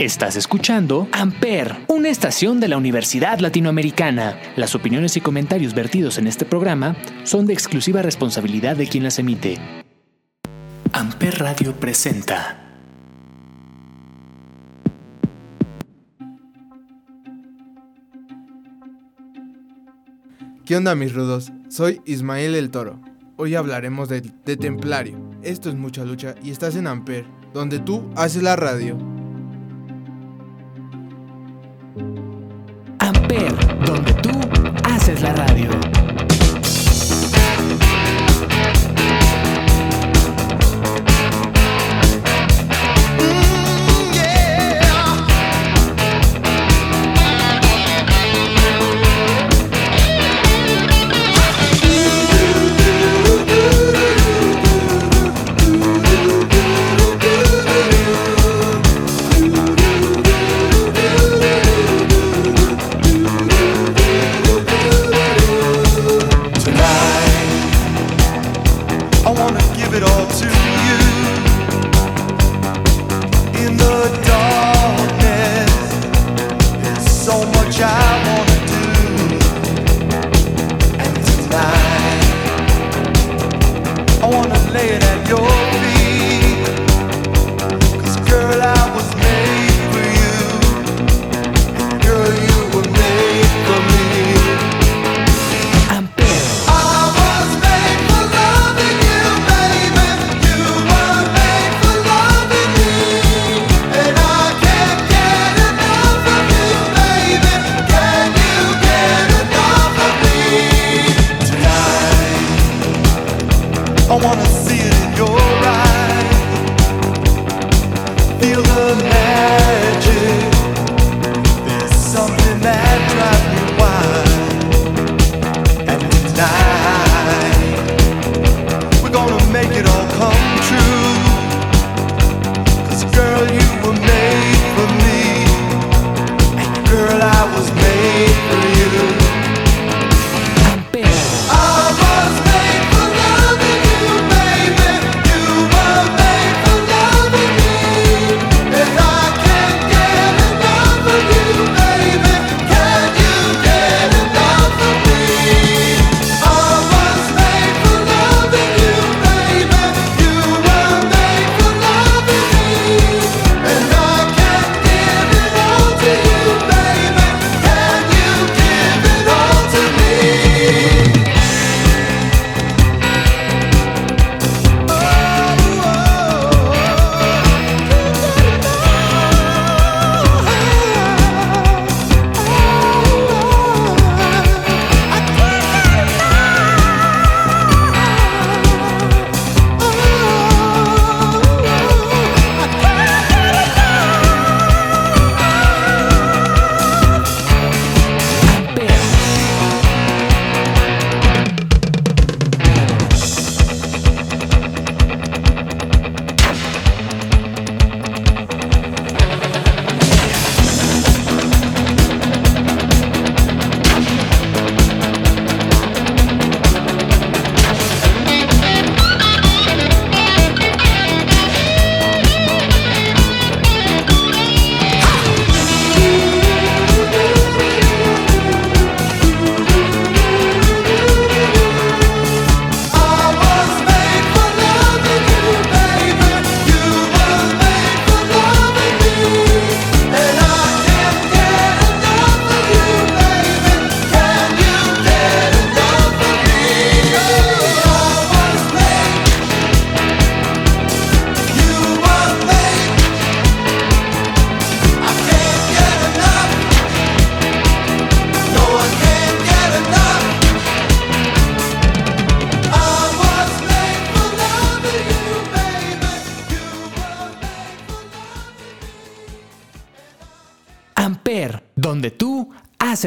Estás escuchando Amper, una estación de la Universidad Latinoamericana. Las opiniones y comentarios vertidos en este programa son de exclusiva responsabilidad de quien las emite. Amper Radio presenta. ¿Qué onda mis rudos? Soy Ismael el Toro. Hoy hablaremos de, Templario. Esto es mucha lucha y estás en Amper, donde tú haces la radio. Radio.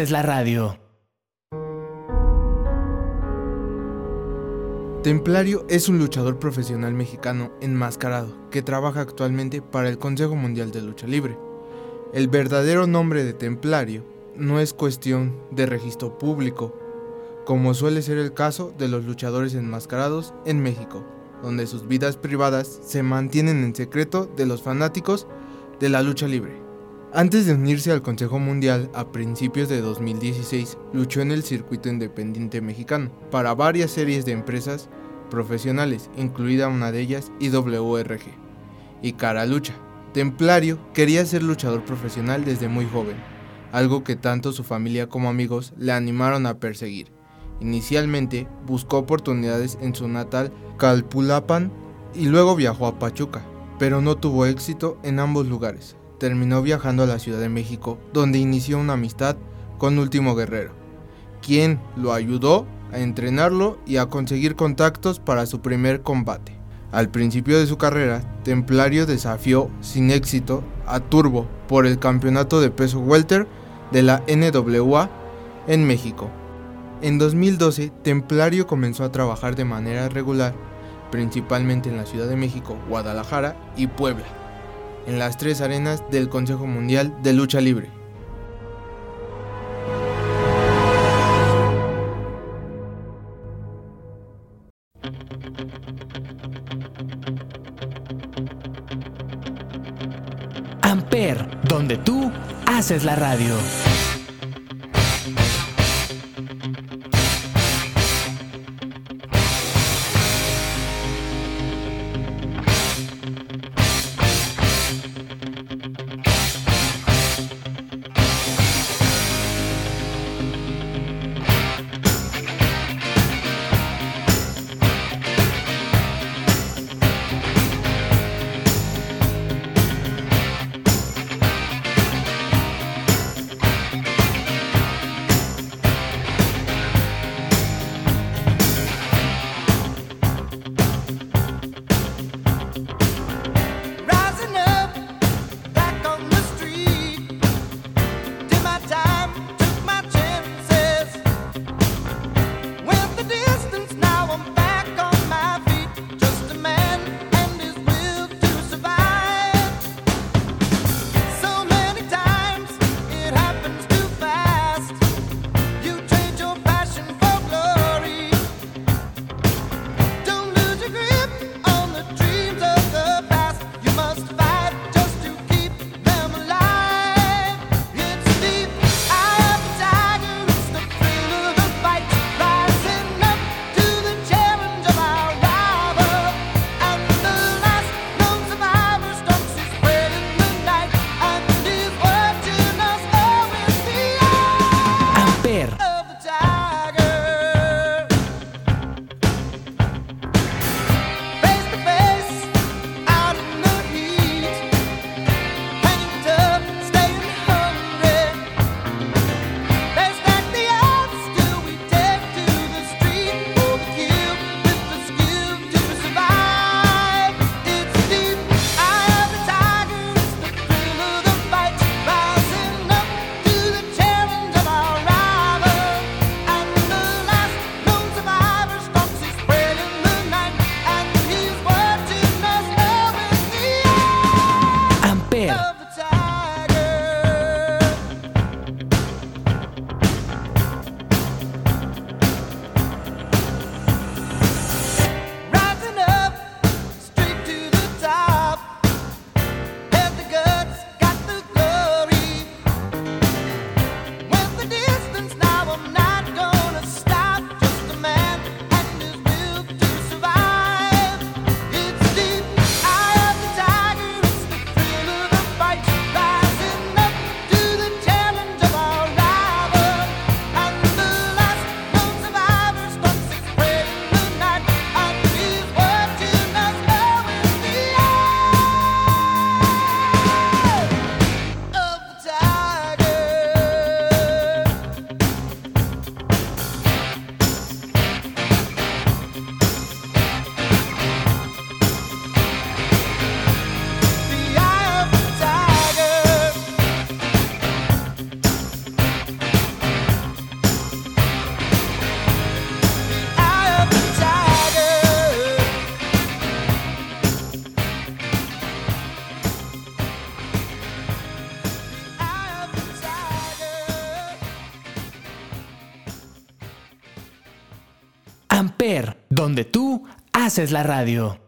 Haces la radio. Templario es un luchador profesional mexicano enmascarado que trabaja actualmente para el Consejo Mundial de Lucha Libre. El verdadero nombre de Templario no es cuestión de registro público, como suele ser el caso de los luchadores enmascarados en México, donde sus vidas privadas se mantienen en secreto de los fanáticos de la lucha libre. Antes de unirse al Consejo Mundial a principios de 2016, luchó en el circuito independiente mexicano para varias series de empresas profesionales, incluida una de ellas IWRG y Cara Lucha. Templario quería ser luchador profesional desde muy joven, algo que tanto su familia como amigos le animaron a perseguir. Inicialmente buscó oportunidades en su natal Calpulapan y luego viajó a Pachuca, pero no tuvo éxito en ambos lugares. Terminó viajando a la Ciudad de México, donde inició una amistad con Último Guerrero, quien lo ayudó a entrenarlo y a conseguir contactos para su primer combate. Al principio de su carrera, Templario desafió sin éxito a Turbo por el campeonato de peso welter de la NWA en México. En 2012, Templario comenzó a trabajar de manera regular, principalmente en la Ciudad de México, Guadalajara y Puebla, en las tres arenas del Consejo Mundial de Lucha Libre. Amper, donde tú haces la radio. Haces la radio.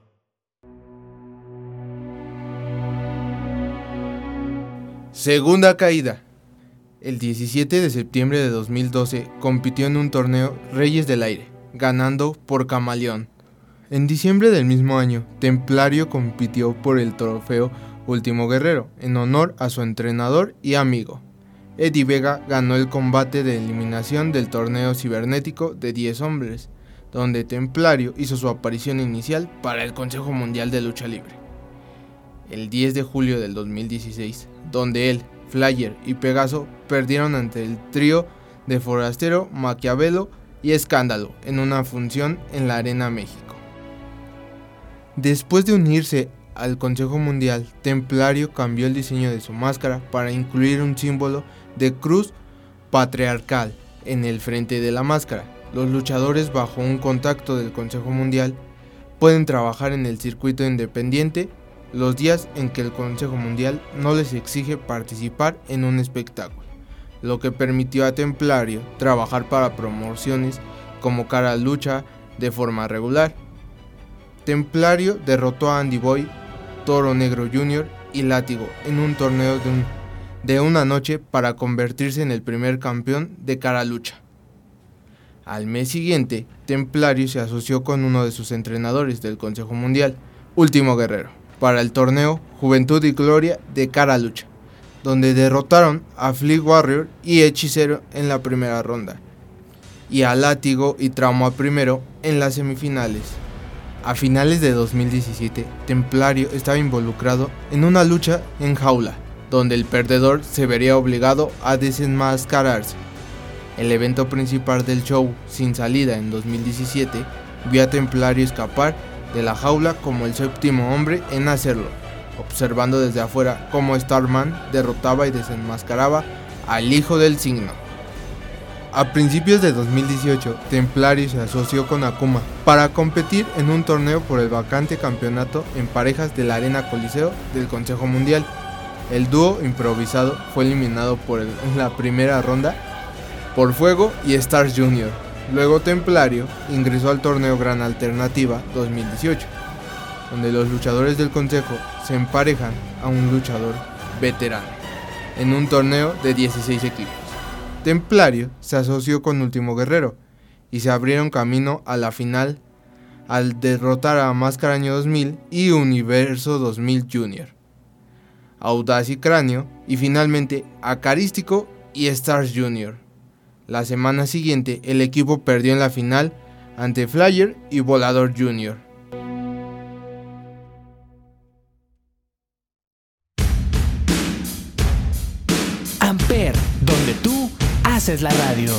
Segunda caída. El 17 de septiembre de 2012 compitió en un torneo Reyes del Aire, ganando por camaleón. En diciembre del mismo año, Templario compitió por el trofeo Último Guerrero, en honor a su entrenador y amigo. Eddie Vega ganó el combate de eliminación del torneo cibernético de 10 hombres, donde Templario hizo su aparición inicial para el Consejo Mundial de Lucha Libre. El 10 de julio del 2016, donde él, Flyer y Pegaso perdieron ante el trío de Forastero, Maquiavelo y Escándalo en una función en la Arena México. Después de unirse al Consejo Mundial, Templario cambió el diseño de su máscara para incluir un símbolo de cruz patriarcal en el frente de la máscara. Los luchadores bajo un contacto del Consejo Mundial pueden trabajar en el circuito independiente los días en que el Consejo Mundial no les exige participar en un espectáculo, lo que permitió a Templario trabajar para promociones como Cara Lucha de forma regular. Templario derrotó a Andy Boy, Toro Negro Jr. y Látigo en un torneo de, un- de una noche para convertirse en el primer campeón de Cara Lucha. Al mes siguiente, Templario se asoció con uno de sus entrenadores del Consejo Mundial, Último Guerrero, para el torneo Juventud y Gloria de Cara Lucha, donde derrotaron a Flea Warrior y Hechicero en la primera ronda, y a Látigo y Trauma primero en las semifinales. A finales de 2017, Templario estaba involucrado en una lucha en jaula, donde el perdedor se vería obligado a desenmascararse. El evento principal del show, sin salida en 2017, vio a Templario escapar de la jaula como el séptimo hombre en hacerlo, observando desde afuera cómo Starman derrotaba y desenmascaraba al hijo del signo. A principios de 2018, Templario se asoció con Akuma para competir en un torneo por el vacante campeonato en parejas de la Arena Coliseo del Consejo Mundial. El dúo improvisado fue eliminado por en la primera ronda por Fuego y Stars Jr. Luego Templario ingresó al torneo Gran Alternativa 2018, donde los luchadores del consejo se emparejan a un luchador veterano, en un torneo de 16 equipos. Templario se asoció con Último Guerrero y se abrieron camino a la final al derrotar a Máscara Año 2000 y Universo 2000 Jr. Audaz y Cráneo y finalmente Acarístico y Stars Jr. La semana siguiente el equipo perdió en la final ante Flyer y Volador Jr. Amper, donde tú haces la radio.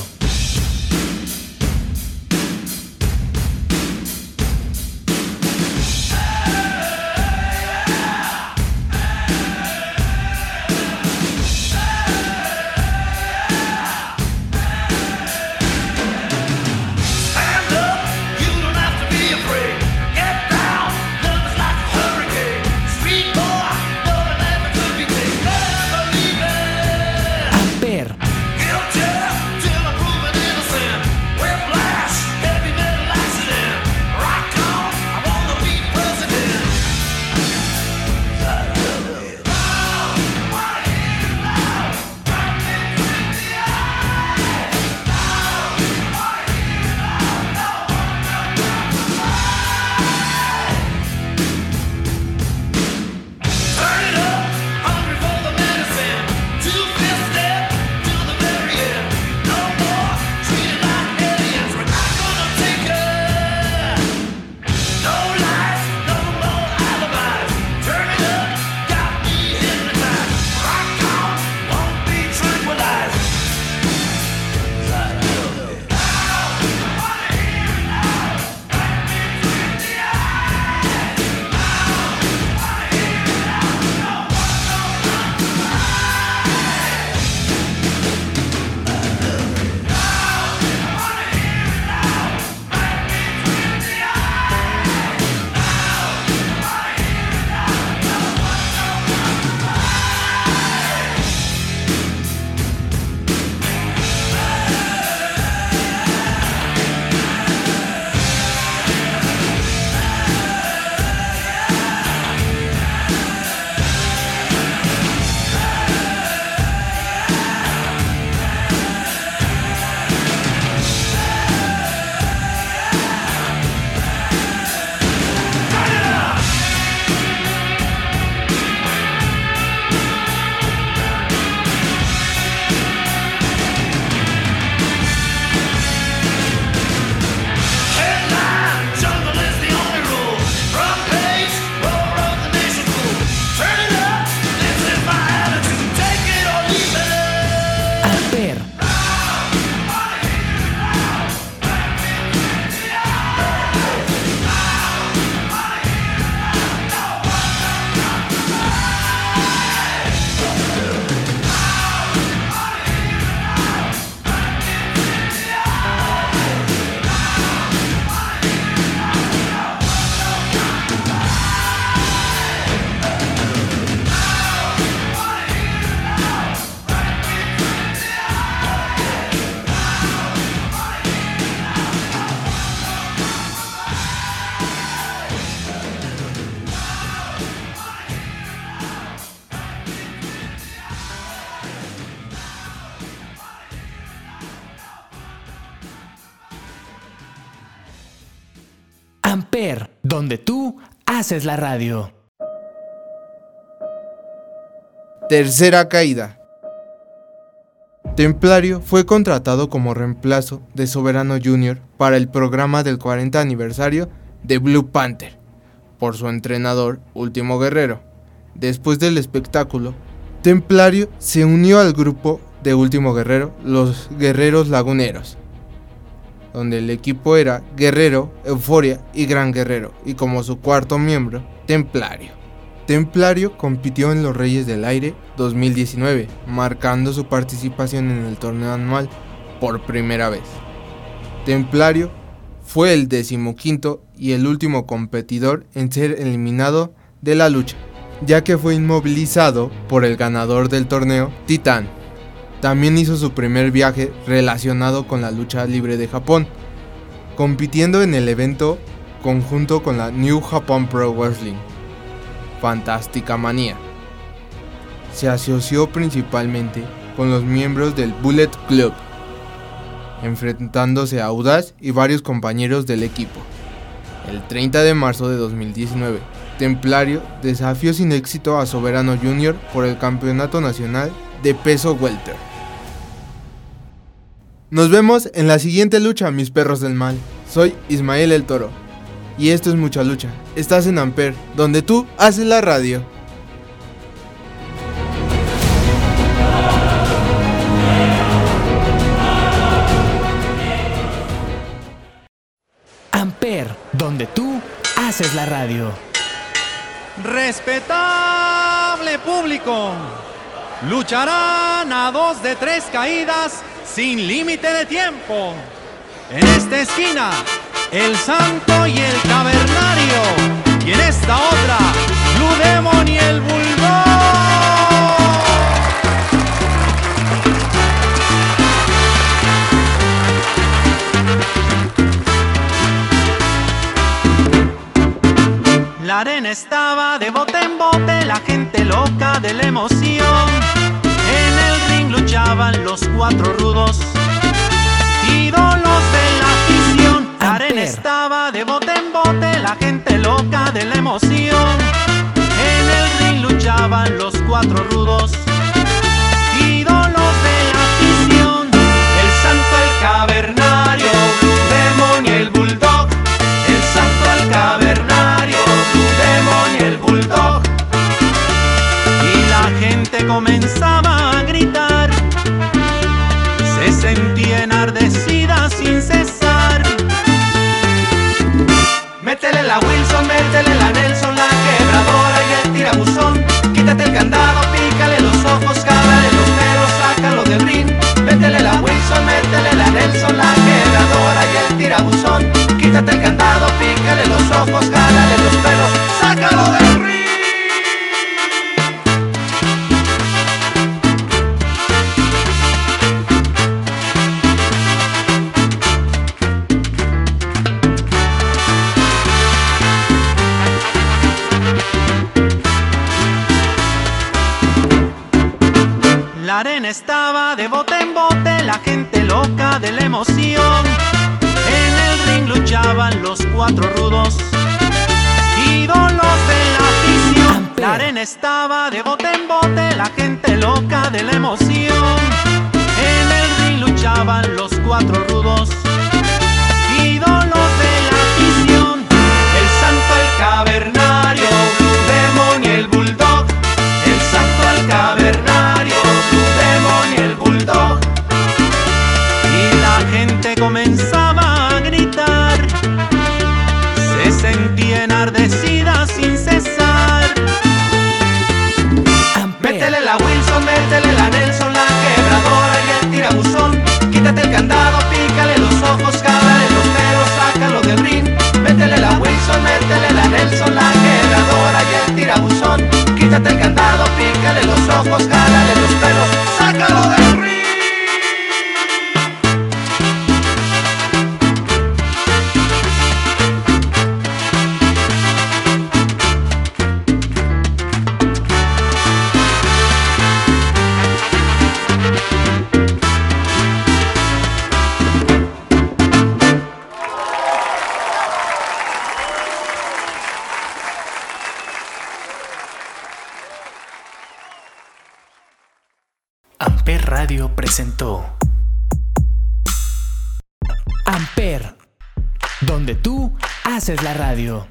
Donde tú haces la radio. Tercera caída. Templario fue contratado como reemplazo de Soberano Jr. para el programa del 40 aniversario de Blue Panther por su entrenador Último Guerrero. Después del espectáculo, Templario se unió al grupo de Último Guerrero, los Guerreros Laguneros, donde el equipo era Guerrero, Euforia y Gran Guerrero, y como su cuarto miembro, Templario. Templario compitió en los Reyes del Aire 2019, marcando su participación en el torneo anual por primera vez. Templario fue el decimoquinto y el último competidor en ser eliminado de la lucha, ya que fue inmovilizado por el ganador del torneo, Titán. También hizo su primer viaje relacionado con la lucha libre de Japón, compitiendo en el evento conjunto con la New Japan Pro Wrestling. Fantástica Manía. Se asoció principalmente con los miembros del Bullet Club, enfrentándose a Audaz y varios compañeros del equipo. El 30 de marzo de 2019, Templario desafió sin éxito a Soberano Jr. por el Campeonato Nacional de Peso Welter. Nos vemos en la siguiente lucha, mis perros del mal. Soy Ismael el Toro. Y esto es mucha lucha. Estás en Amper, donde tú haces la radio. Amper, donde tú haces la radio. Respetable público, lucharán a dos de tres caídas sin límite de tiempo. En esta esquina, el santo y el cavernario. Y en esta otra, Blue Demon y el Bulldog. La arena estaba de bote en bote, la gente loca de la emoción. En el ring luchaban los cuatro rudos, ídolos de la afición. Amper. estaba de bote en bote, la gente loca de la emoción. En el ring luchaban los cuatro rudos, comenzaba a gritar. Se sentía enardecida sin cesar. Métele la Wilson, métele la Nelson, la quebradora y el tirabuzón. Quítate el candado, pícale los ojos, jálale los pelos, sácalo del ring. Métele la Wilson, métele la Nelson, la quebradora y el tirabuzón. Quítate el candado, estaba de bote en bote, la gente loca de la emoción. En el ring luchaban los cuatro rudos, haces la radio.